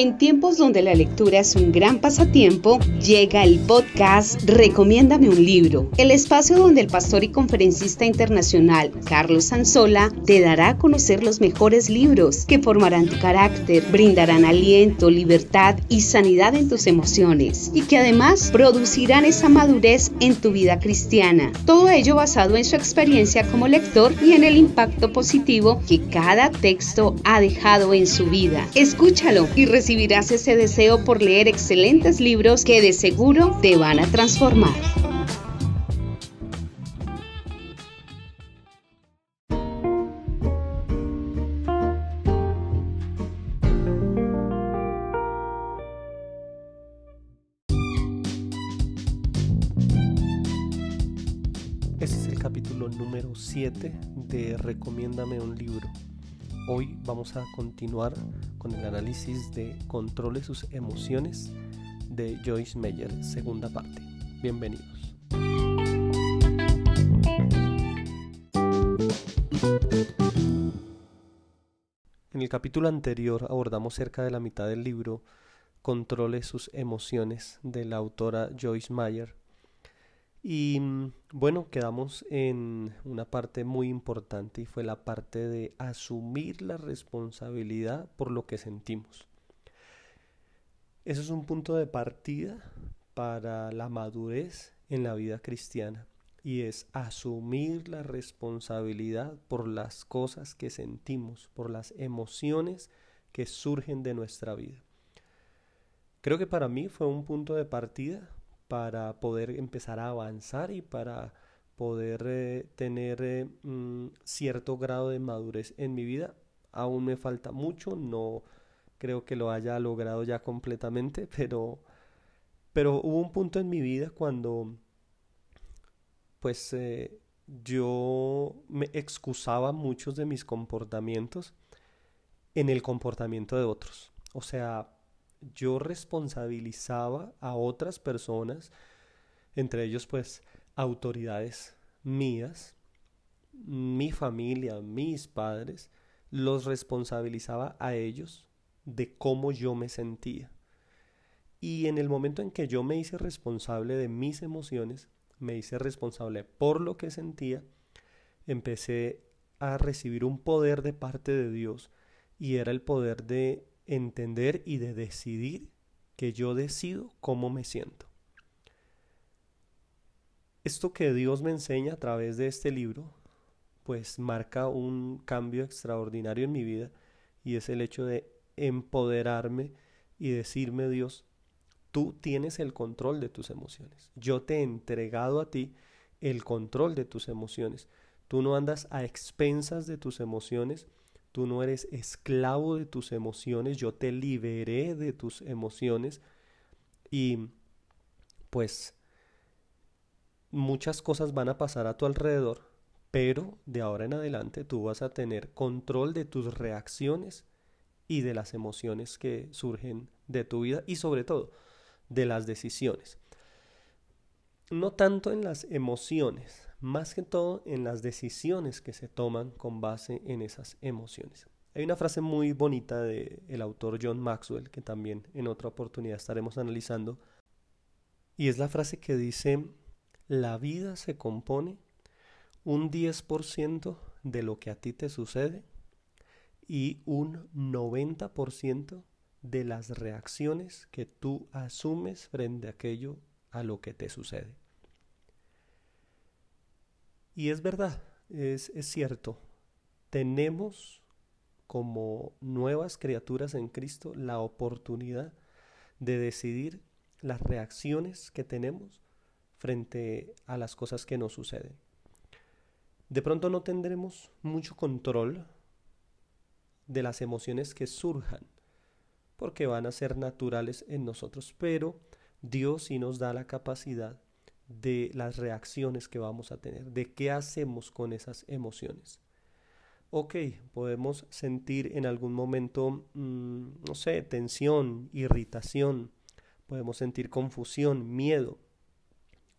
En tiempos donde la lectura es un gran pasatiempo, llega el podcast Recomiéndame un libro, el espacio donde el pastor y conferencista internacional Carlos Sanzola te dará a conocer los mejores libros que formarán tu carácter, brindarán aliento, libertad y sanidad en tus emociones y que además producirán esa madurez en tu vida cristiana. Todo ello basado en su experiencia como lector y en el impacto positivo que cada texto ha dejado en su vida. Escúchalo y recibirás ese deseo por leer excelentes libros que de seguro te van a transformar. Este es el capítulo número 7 de Recomiéndame un libro. Hoy vamos a continuar con el análisis de Controle sus emociones de Joyce Meyer, segunda parte. Bienvenidos. En el capítulo anterior abordamos cerca de la mitad del libro Controle sus emociones de la autora Joyce Meyer y mm, bueno, quedamos en una parte muy importante y fue la parte de asumir la responsabilidad por lo que sentimos. Eso es un punto de partida para la madurez en la vida cristiana y es asumir la responsabilidad por las cosas que sentimos, por las emociones que surgen de nuestra vida. Creo que para mí fue un punto de partida para poder empezar a avanzar y para poder eh, tener eh, mm, cierto grado de madurez en mi vida. Aún me falta mucho, no creo que lo haya logrado ya completamente, pero, pero hubo un punto en mi vida cuando pues eh, yo me excusaba muchos de mis comportamientos en el comportamiento de otros. O sea, yo responsabilizaba a otras personas, entre ellos pues autoridades mías, mi familia, mis padres, los responsabilizaba a ellos de cómo yo me sentía. Y en el momento en que yo me hice responsable de mis emociones, me hice responsable por lo que sentía, empecé a recibir un poder de parte de Dios y era el poder de entender y de decidir que yo decido cómo me siento. Esto que Dios me enseña a través de este libro, pues marca un cambio extraordinario en mi vida y es el hecho de empoderarme y decirme Dios, tú tienes el control de tus emociones. Yo te he entregado a ti el control de tus emociones. Tú no andas a expensas de tus emociones, Tú no eres esclavo de tus emociones, yo te liberé de tus emociones y pues muchas cosas van a pasar a tu alrededor, pero de ahora en adelante tú vas a tener control de tus reacciones y de las emociones que surgen de tu vida y sobre todo de las decisiones. No tanto en las emociones, más que todo en las decisiones que se toman con base en esas emociones. Hay una frase muy bonita del el autor John Maxwell que también en otra oportunidad estaremos analizando y es la frase que dice la vida se compone un 10% de lo que a ti te sucede y un 90% de las reacciones que tú asumes frente a aquello a lo que te sucede. Y es verdad, es, cierto, tenemos como nuevas criaturas en Cristo la oportunidad de decidir las reacciones que tenemos frente a las cosas que nos suceden. De pronto no tendremos mucho control de las emociones que surjan, porque van a ser naturales en nosotros, pero Dios sí nos da la capacidad de las reacciones que vamos a tener, de qué hacemos con esas emociones. Ok, podemos sentir en algún momento, mm, no sé, tensión, irritación, podemos sentir confusión, miedo,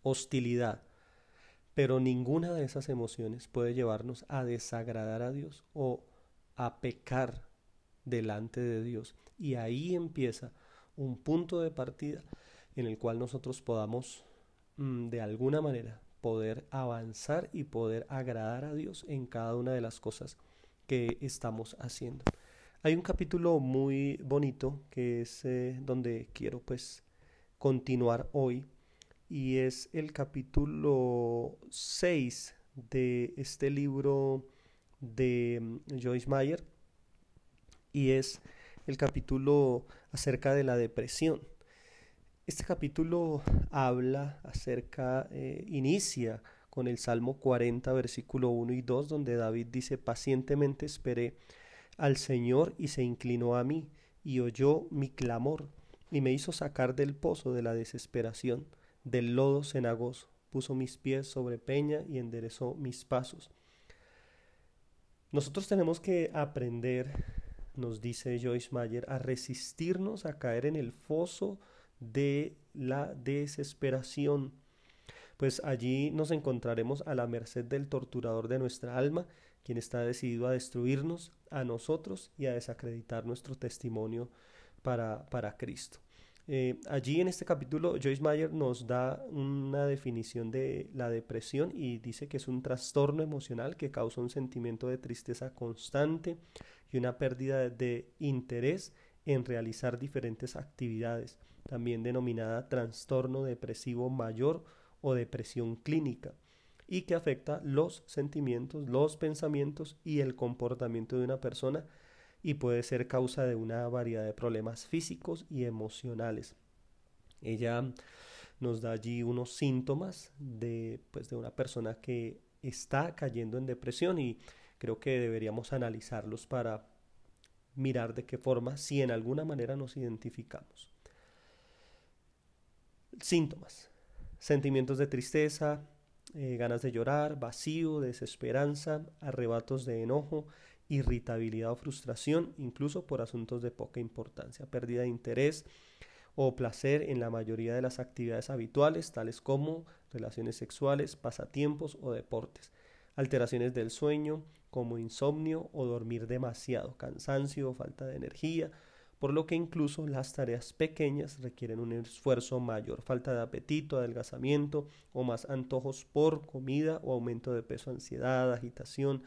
hostilidad, pero ninguna de esas emociones puede llevarnos a desagradar a Dios o a pecar delante de Dios. Y ahí empieza un punto de partida en el cual nosotros podamos de alguna manera poder avanzar y poder agradar a Dios en cada una de las cosas que estamos haciendo. Hay un capítulo muy bonito que es eh, donde quiero pues continuar hoy y es el capítulo 6 de este libro de mm, Joyce Meyer y es el capítulo acerca de la depresión. Este capítulo habla acerca, eh, inicia con el Salmo 40, versículo 1 y 2, donde David dice, pacientemente esperé al Señor y se inclinó a mí y oyó mi clamor y me hizo sacar del pozo de la desesperación, del lodo cenagoso, puso mis pies sobre peña y enderezó mis pasos. Nosotros tenemos que aprender, nos dice Joyce Mayer, a resistirnos a caer en el foso de la desesperación, pues allí nos encontraremos a la merced del torturador de nuestra alma, quien está decidido a destruirnos a nosotros y a desacreditar nuestro testimonio para, para Cristo. Eh, allí en este capítulo Joyce Meyer nos da una definición de la depresión y dice que es un trastorno emocional que causa un sentimiento de tristeza constante y una pérdida de interés en realizar diferentes actividades, también denominada trastorno depresivo mayor o depresión clínica, y que afecta los sentimientos, los pensamientos y el comportamiento de una persona y puede ser causa de una variedad de problemas físicos y emocionales. Ella nos da allí unos síntomas de, pues, de una persona que está cayendo en depresión y creo que deberíamos analizarlos para mirar de qué forma, si en alguna manera nos identificamos. Síntomas. Sentimientos de tristeza, eh, ganas de llorar, vacío, desesperanza, arrebatos de enojo, irritabilidad o frustración, incluso por asuntos de poca importancia, pérdida de interés o placer en la mayoría de las actividades habituales, tales como relaciones sexuales, pasatiempos o deportes, alteraciones del sueño, como insomnio o dormir demasiado, cansancio o falta de energía, por lo que incluso las tareas pequeñas requieren un esfuerzo mayor, falta de apetito, adelgazamiento o más antojos por comida o aumento de peso, ansiedad, agitación,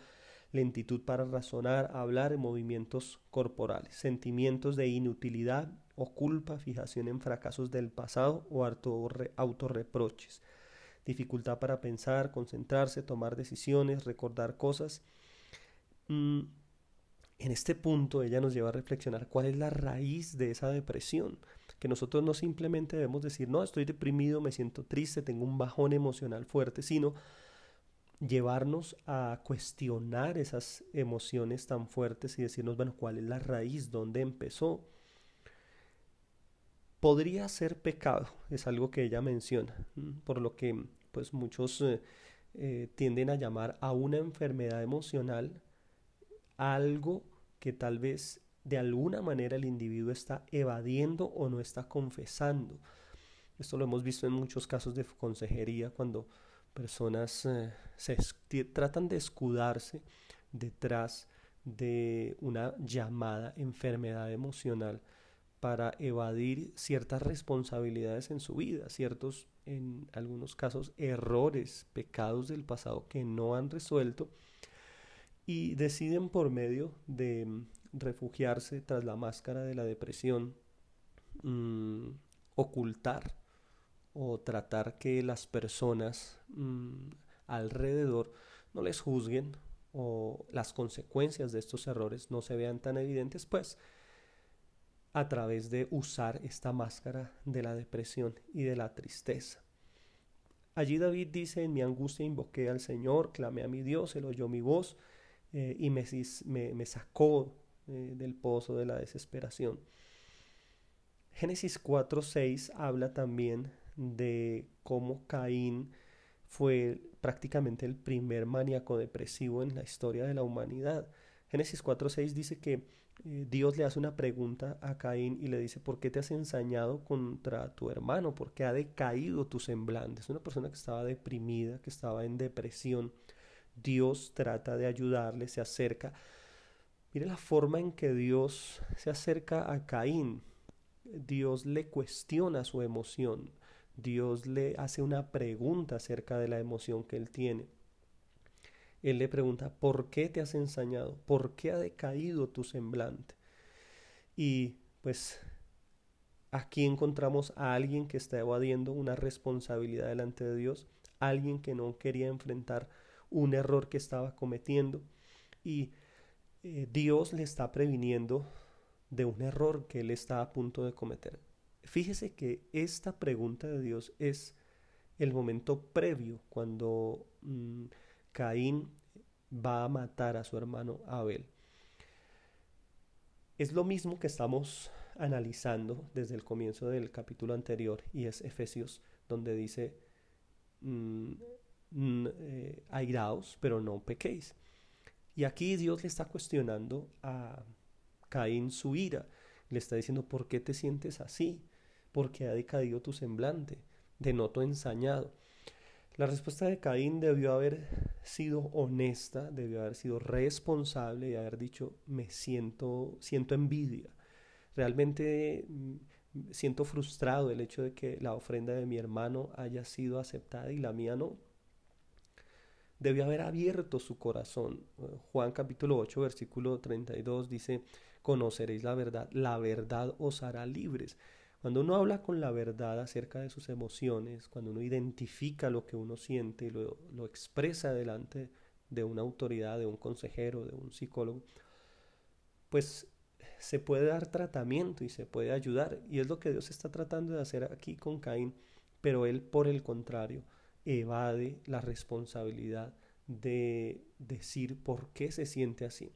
lentitud para razonar, hablar, movimientos corporales, sentimientos de inutilidad o culpa, fijación en fracasos del pasado o autorreproches, dificultad para pensar, concentrarse, tomar decisiones, recordar cosas. Mm, en este punto ella nos lleva a reflexionar cuál es la raíz de esa depresión, que nosotros no simplemente debemos decir, no, estoy deprimido, me siento triste, tengo un bajón emocional fuerte, sino llevarnos a cuestionar esas emociones tan fuertes y decirnos, bueno, ¿cuál es la raíz? ¿Dónde empezó? Podría ser pecado, es algo que ella menciona, por lo que pues muchos eh, eh, tienden a llamar a una enfermedad emocional algo que tal vez de alguna manera el individuo está evadiendo o no está confesando. Esto lo hemos visto en muchos casos de consejería cuando personas eh, se tratan de escudarse detrás de una llamada enfermedad emocional para evadir ciertas responsabilidades en su vida, ciertos, en algunos casos, errores, pecados del pasado que no han resuelto y deciden por medio de mm, refugiarse tras la máscara de la depresión, mm, ocultar o tratar que las personas mm, alrededor no les juzguen o las consecuencias de estos errores no se vean tan evidentes, pues a través de usar esta máscara de la depresión y de la tristeza. Allí David dice, en mi angustia invoqué al Señor, clamé a mi Dios, él oyó mi voz, eh, y me, sacó eh, del pozo de la desesperación. Génesis 4.6 habla también de cómo Caín fue prácticamente el primer maníaco depresivo en la historia de la humanidad. Génesis 4.6 dice que eh, Dios le hace una pregunta a Caín y le dice, ¿por qué te has ensañado contra tu hermano? ¿Por qué ha decaído tu semblante? Es una persona que estaba deprimida, que estaba en depresión. Dios trata de ayudarle, se acerca Mire la forma en que Dios se acerca a Caín. Dios le cuestiona su emoción. Dios le hace una pregunta acerca de la emoción que él tiene. Él le pregunta, ¿por qué te has ensañado? ¿Por qué ha decaído tu semblante? Y pues aquí encontramos a alguien que está evadiendo una responsabilidad delante de Dios, alguien que no quería enfrentar un error que estaba cometiendo y eh, Dios le está previniendo de un error que él está a punto de cometer. Fíjese que esta pregunta de Dios es el momento previo cuando mm, Caín va a matar a su hermano Abel. Es lo mismo que estamos analizando desde el comienzo del capítulo anterior y es Efesios donde dice mm, eh, airaos pero no pequéis. Y aquí Dios le está cuestionando a Caín su ira. Le está diciendo, ¿por qué te sientes así? ¿Por qué ha decaído tu semblante? De noto ensañado. La respuesta de Caín debió haber sido honesta, debió haber sido responsable y haber dicho, me siento, siento envidia. Realmente mm, siento frustrado el hecho de que la ofrenda de mi hermano haya sido aceptada y la mía no debió haber abierto su corazón. Juan capítulo 8, versículo 32 dice, conoceréis la verdad, la verdad os hará libres. Cuando uno habla con la verdad acerca de sus emociones, cuando uno identifica lo que uno siente y lo, lo expresa delante de una autoridad, de un consejero, de un psicólogo, pues se puede dar tratamiento y se puede ayudar. Y es lo que Dios está tratando de hacer aquí con Caín, pero él por el contrario evade la responsabilidad de decir por qué se siente así.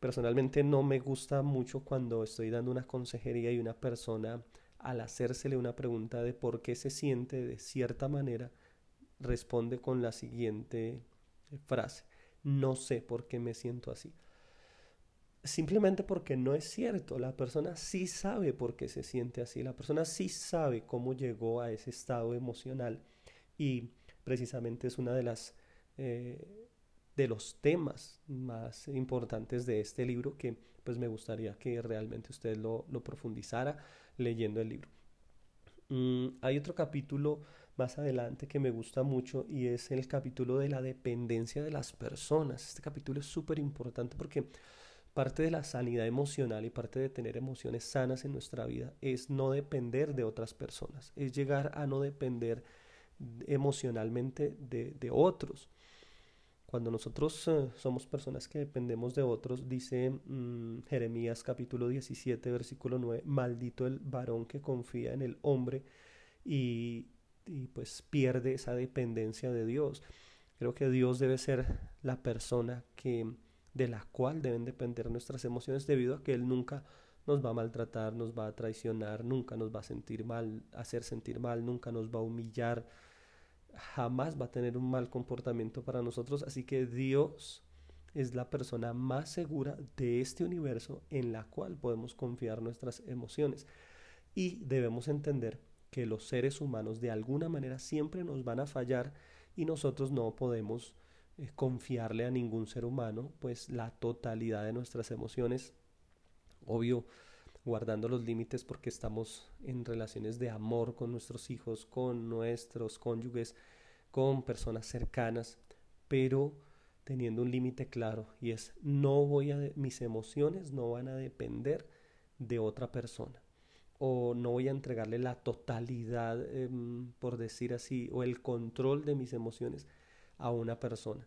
Personalmente no me gusta mucho cuando estoy dando una consejería y una persona al hacérsele una pregunta de por qué se siente de cierta manera responde con la siguiente frase, no sé por qué me siento así. Simplemente porque no es cierto, la persona sí sabe por qué se siente así, la persona sí sabe cómo llegó a ese estado emocional y precisamente es una de las eh, de los temas más importantes de este libro que pues me gustaría que realmente usted lo, lo profundizara leyendo el libro. Mm, hay otro capítulo más adelante que me gusta mucho y es el capítulo de la dependencia de las personas. Este capítulo es súper importante porque parte de la sanidad emocional y parte de tener emociones sanas en nuestra vida es no depender de otras personas, es llegar a no depender emocionalmente de, otros. Cuando nosotros eh, somos personas que dependemos de otros, dice mm, Jeremías capítulo 17, versículo 9, maldito el varón que confía en el hombre y, y pues pierde esa dependencia de Dios. Creo que Dios debe ser la persona que, de la cual deben depender nuestras emociones debido a que Él nunca nos va a maltratar, nos va a traicionar, nunca nos va a sentir mal, hacer sentir mal, nunca nos va a humillar, jamás va a tener un mal comportamiento para nosotros. Así que Dios es la persona más segura de este universo en la cual podemos confiar nuestras emociones. Y debemos entender que los seres humanos de alguna manera siempre nos van a fallar y nosotros no podemos eh, confiarle a ningún ser humano pues la totalidad de nuestras emociones. Obvio, guardando los límites porque estamos en relaciones de amor con nuestros hijos, con nuestros cónyuges, con personas cercanas, pero teniendo un límite claro y es no voy a mis emociones no van a depender de otra persona o no voy a entregarle la totalidad em, por decir así o el control de mis emociones a una persona.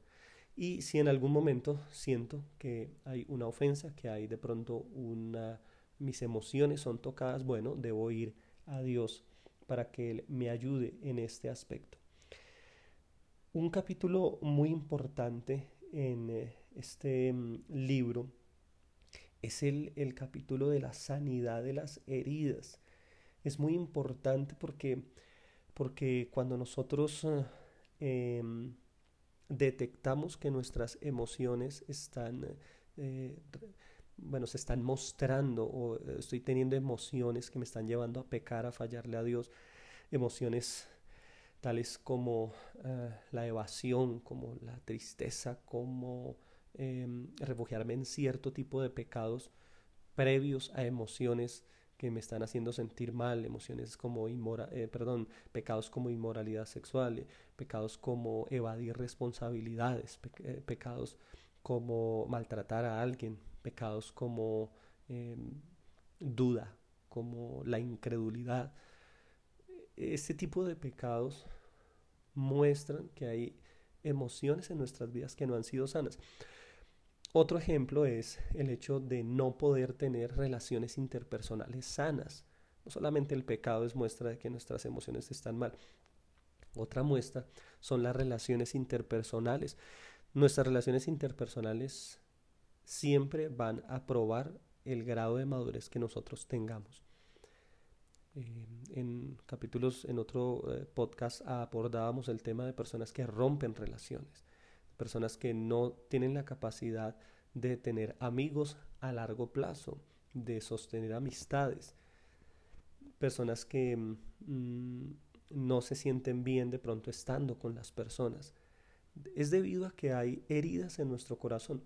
Y si en algún momento siento que hay una ofensa que hay de pronto una mis emociones son tocadas, bueno, debo ir a Dios para que Él me ayude en este aspecto. Un capítulo muy importante en eh, este mm, libro es el, el, capítulo de la sanidad de las heridas. Es muy importante porque, porque cuando nosotros eh, em, detectamos que nuestras emociones están eh, bueno, se están mostrando o eh, estoy teniendo emociones que me están llevando a pecar, a fallarle a Dios, emociones tales como eh, la evasión, como la tristeza, como em, refugiarme en cierto tipo de pecados previos a emociones que me están haciendo sentir mal, emociones como inmora, eh, pecados como inmoralidad sexual, pecados como evadir responsabilidades, pecados como maltratar a alguien, pecados como em, duda, como la incredulidad. Este tipo de pecados muestran que hay emociones en nuestras vidas que no han sido sanas. Otro ejemplo es el hecho de no poder tener relaciones interpersonales sanas. No solamente el pecado es muestra de que nuestras emociones están mal. Otra muestra son las relaciones interpersonales. Nuestras relaciones interpersonales siempre van a probar el grado de madurez que nosotros tengamos. Eh, en capítulos, en otro eh, podcast abordábamos el tema de personas que rompen relaciones personas que no tienen la capacidad de tener amigos a largo plazo, de sostener amistades, personas que mm, no se sienten bien de pronto estando con las personas. Es debido a que hay heridas en nuestro corazón.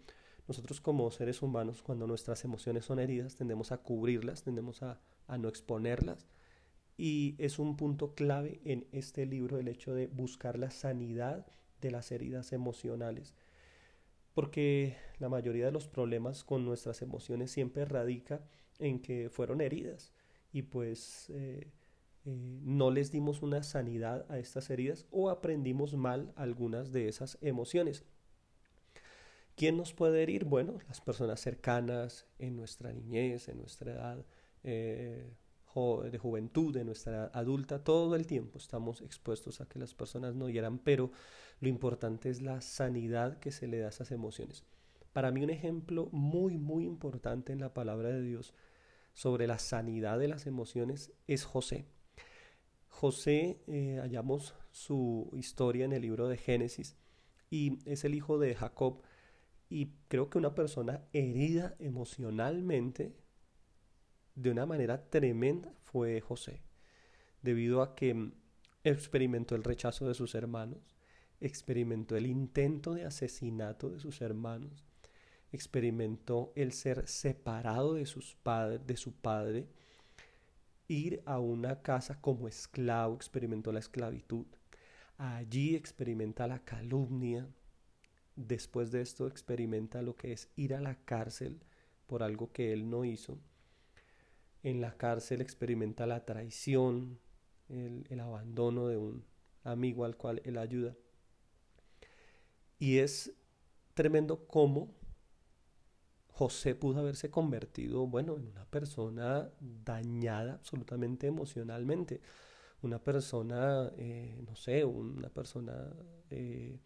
Nosotros como seres humanos, cuando nuestras emociones son heridas, tendemos a cubrirlas, tendemos a, a no exponerlas. Y es un punto clave en este libro el hecho de buscar la sanidad de las heridas emocionales. Porque la mayoría de los problemas con nuestras emociones siempre radica en que fueron heridas y pues eh, eh, no les dimos una sanidad a estas heridas o aprendimos mal algunas de esas emociones. ¿Quién nos puede herir? Bueno, las personas cercanas en nuestra niñez, en nuestra edad, eh, de juventud, de nuestra adulta, todo el tiempo estamos expuestos a que las personas no hieran, pero lo importante es la sanidad que se le da a esas emociones. Para mí un ejemplo muy, muy importante en la palabra de Dios sobre la sanidad de las emociones es José. José, eh, hallamos su historia en el libro de Génesis y es el hijo de Jacob y creo que una persona herida emocionalmente de una manera tremenda fue José, debido a que experimentó el rechazo de sus hermanos, experimentó el intento de asesinato de sus hermanos, experimentó el ser separado de, sus padres, de su padre, ir a una casa como esclavo, experimentó la esclavitud. Allí experimenta la calumnia. Después de esto experimenta lo que es ir a la cárcel por algo que él no hizo en la cárcel experimenta la traición, el, abandono de un amigo al cual él ayuda. Y es tremendo cómo José pudo haberse convertido, bueno, en una persona dañada absolutamente emocionalmente, una persona, eh, no sé, una persona eh,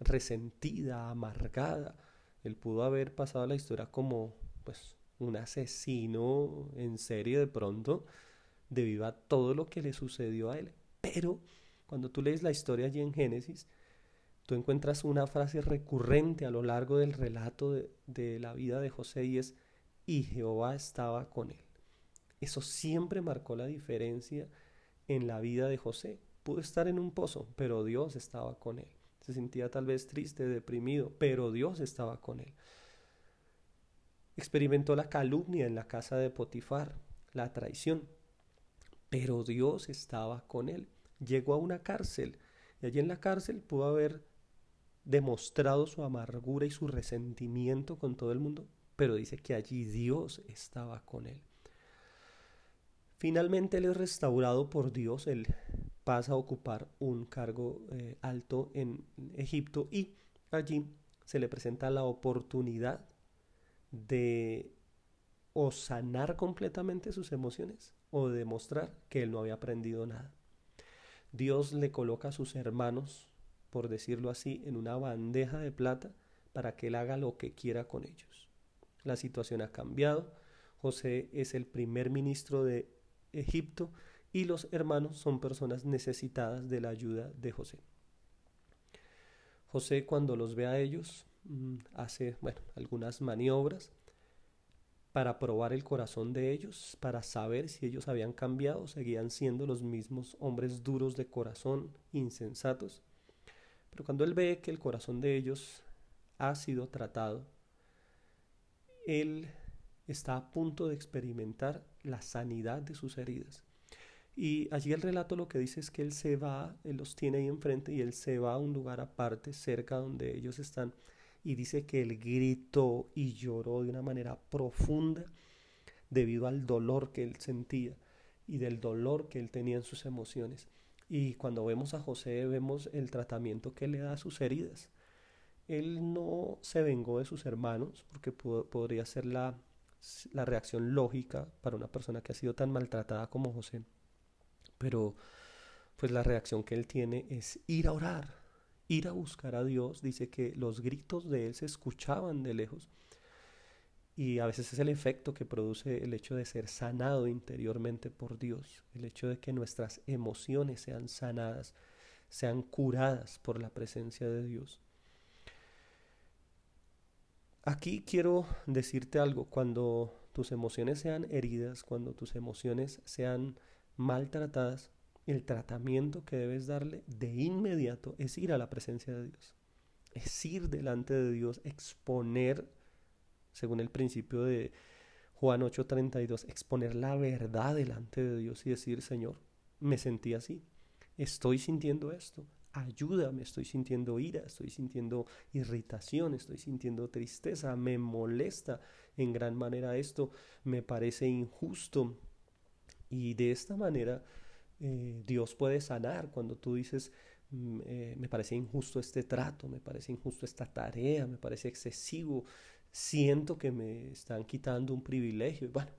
resentida, amargada. Él pudo haber pasado la historia como, pues, un asesino en serie de pronto, debido a todo lo que le sucedió a él. Pero cuando tú lees la historia allí en Génesis, tú encuentras una frase recurrente a lo largo del relato de, de la vida de José y es, y Jehová estaba con él. Eso siempre marcó la diferencia en la vida de José. Pudo estar en un pozo, pero Dios estaba con él. Se sentía tal vez triste, deprimido, pero Dios estaba con él. Experimentó la calumnia en la casa de Potifar, la traición, pero Dios estaba con él. Llegó a una cárcel y allí en la cárcel pudo haber demostrado su amargura y su resentimiento con todo el mundo, pero dice que allí Dios estaba con él. Finalmente él es restaurado por Dios, él pasa a ocupar un cargo eh, alto en Egipto y allí se le presenta la oportunidad de o sanar completamente sus emociones o demostrar que él no había aprendido nada. Dios le coloca a sus hermanos, por decirlo así, en una bandeja de plata para que él haga lo que quiera con ellos. La situación ha cambiado. José es el primer ministro de Egipto y los hermanos son personas necesitadas de la ayuda de José. José cuando los ve a ellos Mm, hace bueno, algunas maniobras para probar el corazón de ellos, para saber si ellos habían cambiado, seguían siendo los mismos hombres duros de corazón, insensatos. Cuando él ve que el corazón de ellos ha sido tratado, él está a punto de experimentar la sanidad de sus heridas. Y allí el relato lo que dice es que él se va, él los tiene ahí enfrente y él se va a un lugar aparte, cerca donde ellos están, y dice que él gritó y lloró de una manera profunda debido al dolor que él sentía y del dolor que él tenía en sus emociones. Y cuando vemos a José vemos el tratamiento que le da a sus heridas. Él no se vengó de sus hermanos, porque podría ser la, la reacción lógica para una persona que ha sido tan maltratada como José. Pero pues la reacción que él tiene es ir a orar, ir a buscar a Dios. Dice que los gritos de él se escuchaban de lejos. Y a veces es el efecto que produce el hecho de ser sanado interiormente por Dios, el hecho de que nuestras emociones sean sanadas, sean curadas por la presencia de Dios. Aquí quiero decirte algo, cuando tus emociones sean heridas, cuando tus emociones sean maltratadas, el tratamiento que debes darle de inmediato es ir a la presencia de Dios. Es ir delante de Dios, exponer, según el principio de Juan 8:32, exponer la verdad delante de Dios y decir, Señor, me sentí así, estoy sintiendo esto, ayúdame, estoy sintiendo ira, estoy sintiendo irritación, estoy sintiendo tristeza, me molesta en gran manera esto, me parece injusto, y de esta manera eh, Dios puede sanar cuando tú dices, mm, eh, me parece injusto este trato, me parece injusto esta tarea, me parece excesivo, siento que me están quitando un privilegio. Bueno,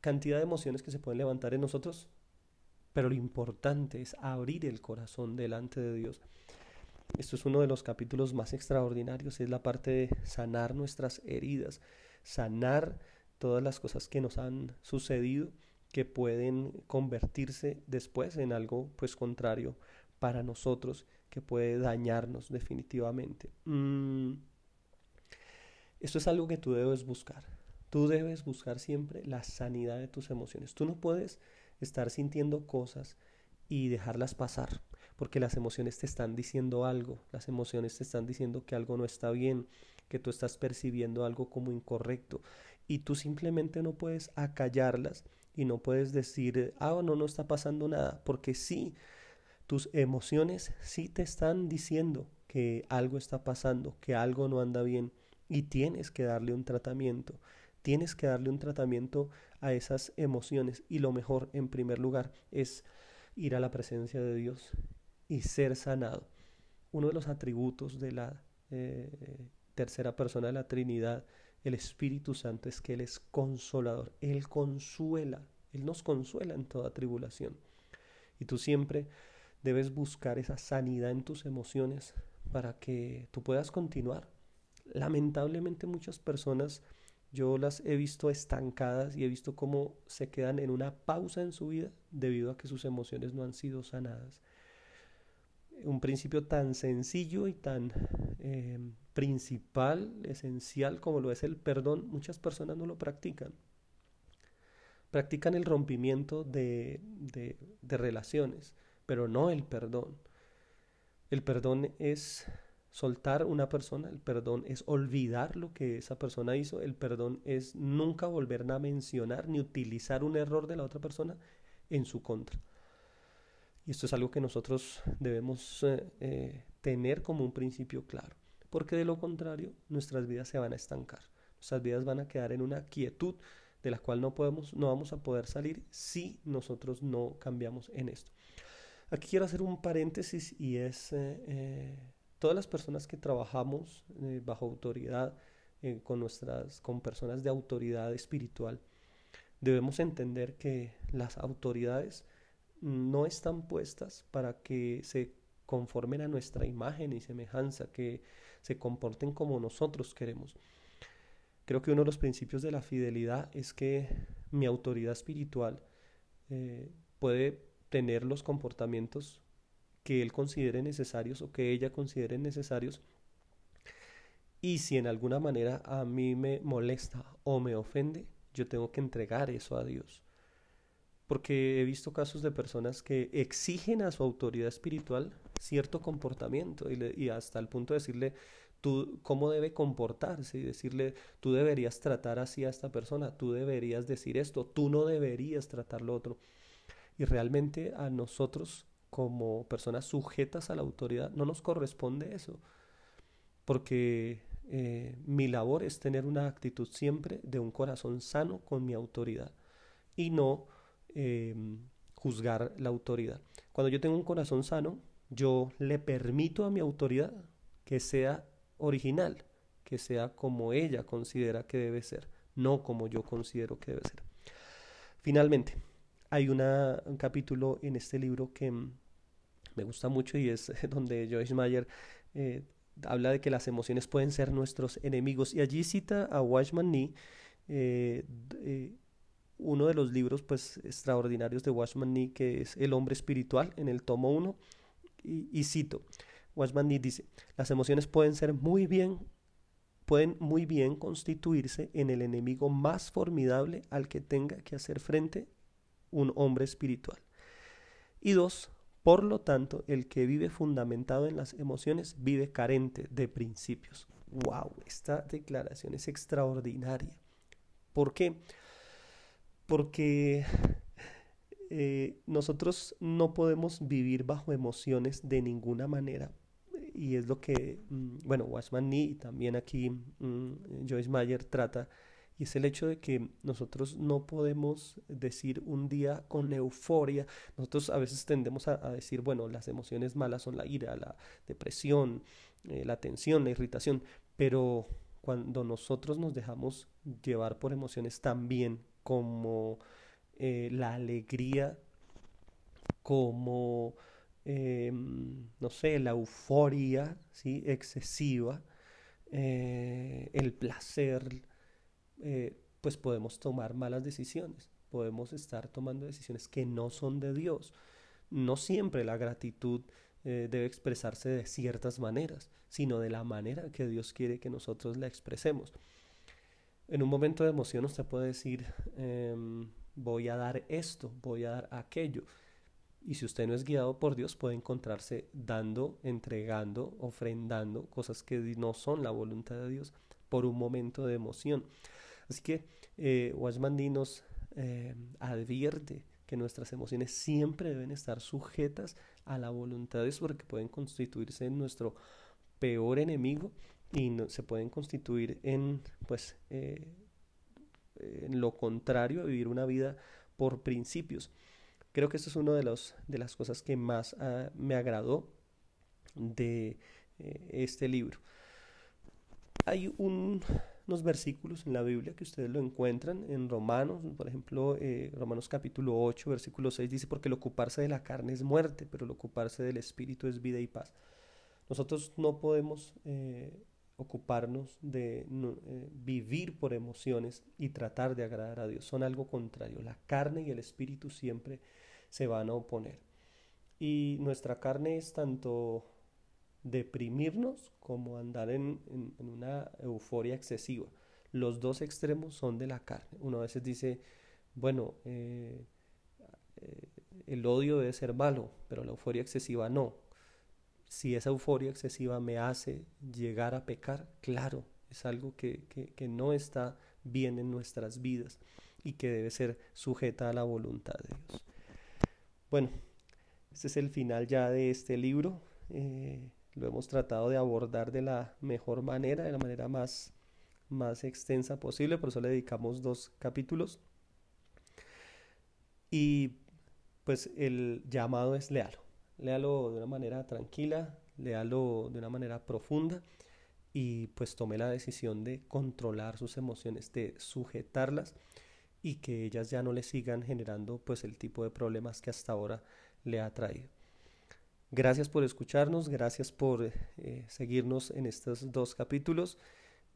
cantidad de emociones que se pueden levantar en nosotros, pero lo importante es abrir el corazón delante de Dios. Esto es uno de los capítulos más extraordinarios, es la parte de sanar nuestras heridas, sanar todas las cosas que nos han sucedido que pueden convertirse después en algo pues contrario para nosotros que puede dañarnos definitivamente. Mm, esto es algo que tú debes buscar. Tú debes buscar siempre la sanidad de tus emociones. Tú no puedes estar sintiendo cosas y dejarlas pasar, porque las emociones te están diciendo algo, las emociones te están diciendo que algo no está bien, que tú estás percibiendo algo como incorrecto y tú simplemente no puedes acallarlas y no puedes decir, ah, no, no está pasando nada, porque sí, tus emociones sí te están diciendo que algo está pasando, que algo no anda bien y tienes que darle un tratamiento. Tienes que darle un tratamiento a esas emociones y lo mejor en primer lugar es ir a la presencia de Dios y ser sanado. Uno de los atributos de la eh, tercera persona de la Trinidad el Espíritu Santo es que Él es consolador, Él consuela, Él nos consuela en toda tribulación. Y tú siempre debes buscar esa sanidad en tus emociones para que tú puedas continuar. Lamentablemente muchas personas yo las he visto estancadas y he visto cómo se quedan en una pausa en su vida debido a que sus emociones no han sido sanadas. Un principio tan sencillo y tan eh, principal, esencial, como lo es el perdón, muchas personas no lo practican. Practican el rompimiento de, de relaciones, pero no el perdón. El perdón es soltar una persona, el perdón es olvidar lo que esa persona hizo, el perdón es nunca volver a mencionar ni utilizar un error de la otra persona en su contra. Y esto es algo que nosotros debemos eh, eh, tener como un principio claro porque de lo contrario nuestras vidas se van a estancar. Nuestras vidas van a quedar en una quietud de la cual no podemos no vamos a poder salir si nosotros no cambiamos en esto. Aquí quiero hacer un paréntesis y es eh, todas las personas que trabajamos eh, bajo autoridad con nuestras con personas de autoridad espiritual debemos entender que las autoridades no están puestas para que se conformen a nuestra imagen y semejanza, que se comporten como nosotros queremos. Creo que uno de los principios de la fidelidad es que mi autoridad espiritual eh, puede tener los comportamientos que él considere necesarios o que ella considere necesarios. Y si en alguna manera a mí me molesta o me ofende, yo tengo que entregar eso a Dios. Porque he visto casos de personas que exigen a su autoridad espiritual cierto comportamiento y, hasta el punto de decirle, tú, cómo debe comportarse y decirle, tú deberías tratar así a esta persona, tú deberías decir esto, tú no deberías tratar lo otro. Y realmente a nosotros como personas sujetas a la autoridad no nos corresponde eso, porque eh, mi labor es tener una actitud siempre de un corazón sano con mi autoridad y no em, juzgar la autoridad. Cuando yo tengo un corazón sano, yo le permito a mi autoridad que sea original, que sea como ella considera que debe ser, no como yo considero que debe ser. Finalmente, hay un capítulo en este libro que me gusta mucho y es donde Joyce Meyer eh, habla de que las emociones pueden ser nuestros enemigos y allí cita a Watchman Nee, eh, eh, uno de los libros pues extraordinarios de Watchman Nee que es El hombre espiritual en el tomo 1 y, y cito, Watchman Nee dice, las emociones pueden ser muy bien, pueden muy bien constituirse en el enemigo más formidable al que tenga que hacer frente un hombre espiritual. Y dos, por lo tanto, el que vive fundamentado en las emociones vive carente de principios. ¡Wow! Esta declaración es extraordinaria. ¿Por qué? Porque eh, nosotros no podemos vivir bajo emociones de ninguna manera y es lo que, mm, bueno, Wasman Nee y también aquí mm, Joyce Mayer trata, y es el hecho de que nosotros no podemos decir un día con euforia, nosotros a veces tendemos a, decir, bueno, las emociones malas son la ira, la depresión, eh, la tensión, la irritación, pero cuando nosotros nos dejamos llevar por emociones también como eh, la alegría, como Em, no sé, la euforia ¿sí? excesiva, eh, el placer, eh, pues podemos tomar malas decisiones, podemos estar tomando decisiones que no son de Dios. No siempre la gratitud eh, debe expresarse de ciertas maneras, sino de la manera que Dios quiere que nosotros la expresemos. En un momento de emoción usted puede decir, em, voy a dar esto, voy a dar aquello. Y si usted no es guiado por Dios, puede encontrarse dando, entregando, ofrendando cosas que no son la voluntad de Dios por un momento de emoción. Así que eh, nos eh, advierte que nuestras emociones siempre deben estar sujetas a la voluntad de porque pueden constituirse en nuestro peor enemigo y no, se pueden constituir en, pues, eh, en lo contrario a vivir una vida por principios. Creo que esto es una de, los, de las cosas que más ah, me agradó de eh, este libro. Hay unos versículos en la Biblia que ustedes lo encuentran en Romanos, por ejemplo, eh, Romanos capítulo 8, versículo 6 dice, porque el ocuparse de la carne es muerte, pero el ocuparse del espíritu es vida y paz. Nosotros no podemos eh, ocuparnos de vivir por emociones y tratar de agradar a Dios. Son algo contrario. La carne y el espíritu siempre se van a oponer. Y nuestra carne es tanto deprimirnos como andar en, una euforia excesiva. Los dos extremos son de la carne. Uno a veces dice, bueno, eh, eh, el odio debe ser malo, pero la euforia excesiva no. Si esa euforia excesiva me hace llegar a pecar, claro, es algo que, que no está bien en nuestras vidas y que debe ser sujeta a la voluntad de Dios. Bueno, este es el final ya de este libro. Eh, lo hemos tratado de abordar de la mejor manera, de la manera más, más extensa posible, por eso le dedicamos dos capítulos. Y pues el llamado es léalo. Léalo de una manera tranquila, léalo de una manera profunda y pues tome la decisión de controlar sus emociones, de sujetarlas y que ellas ya no le sigan generando pues el tipo de problemas que hasta ahora le ha traído. Gracias por escucharnos, gracias por eh, seguirnos en estos dos capítulos,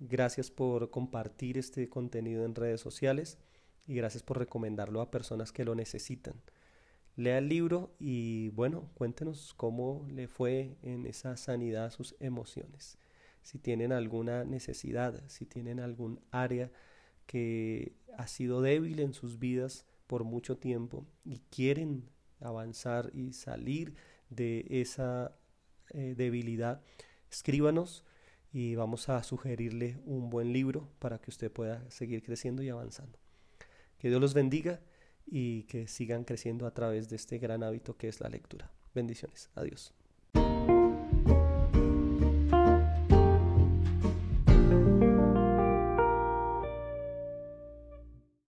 gracias por compartir este contenido en redes sociales y gracias por recomendarlo a personas que lo necesitan. Lea el libro y bueno, cuéntenos cómo le fue en esa sanidad sus emociones. Si tienen alguna necesidad, si tienen algún área que ha sido débil en sus vidas por mucho tiempo y quieren avanzar y salir de esa eh, debilidad, escríbanos y vamos a sugerirle un buen libro para que usted pueda seguir creciendo y avanzando. Que Dios los bendiga y que sigan creciendo a través de este gran hábito que es la lectura. Bendiciones. Adiós.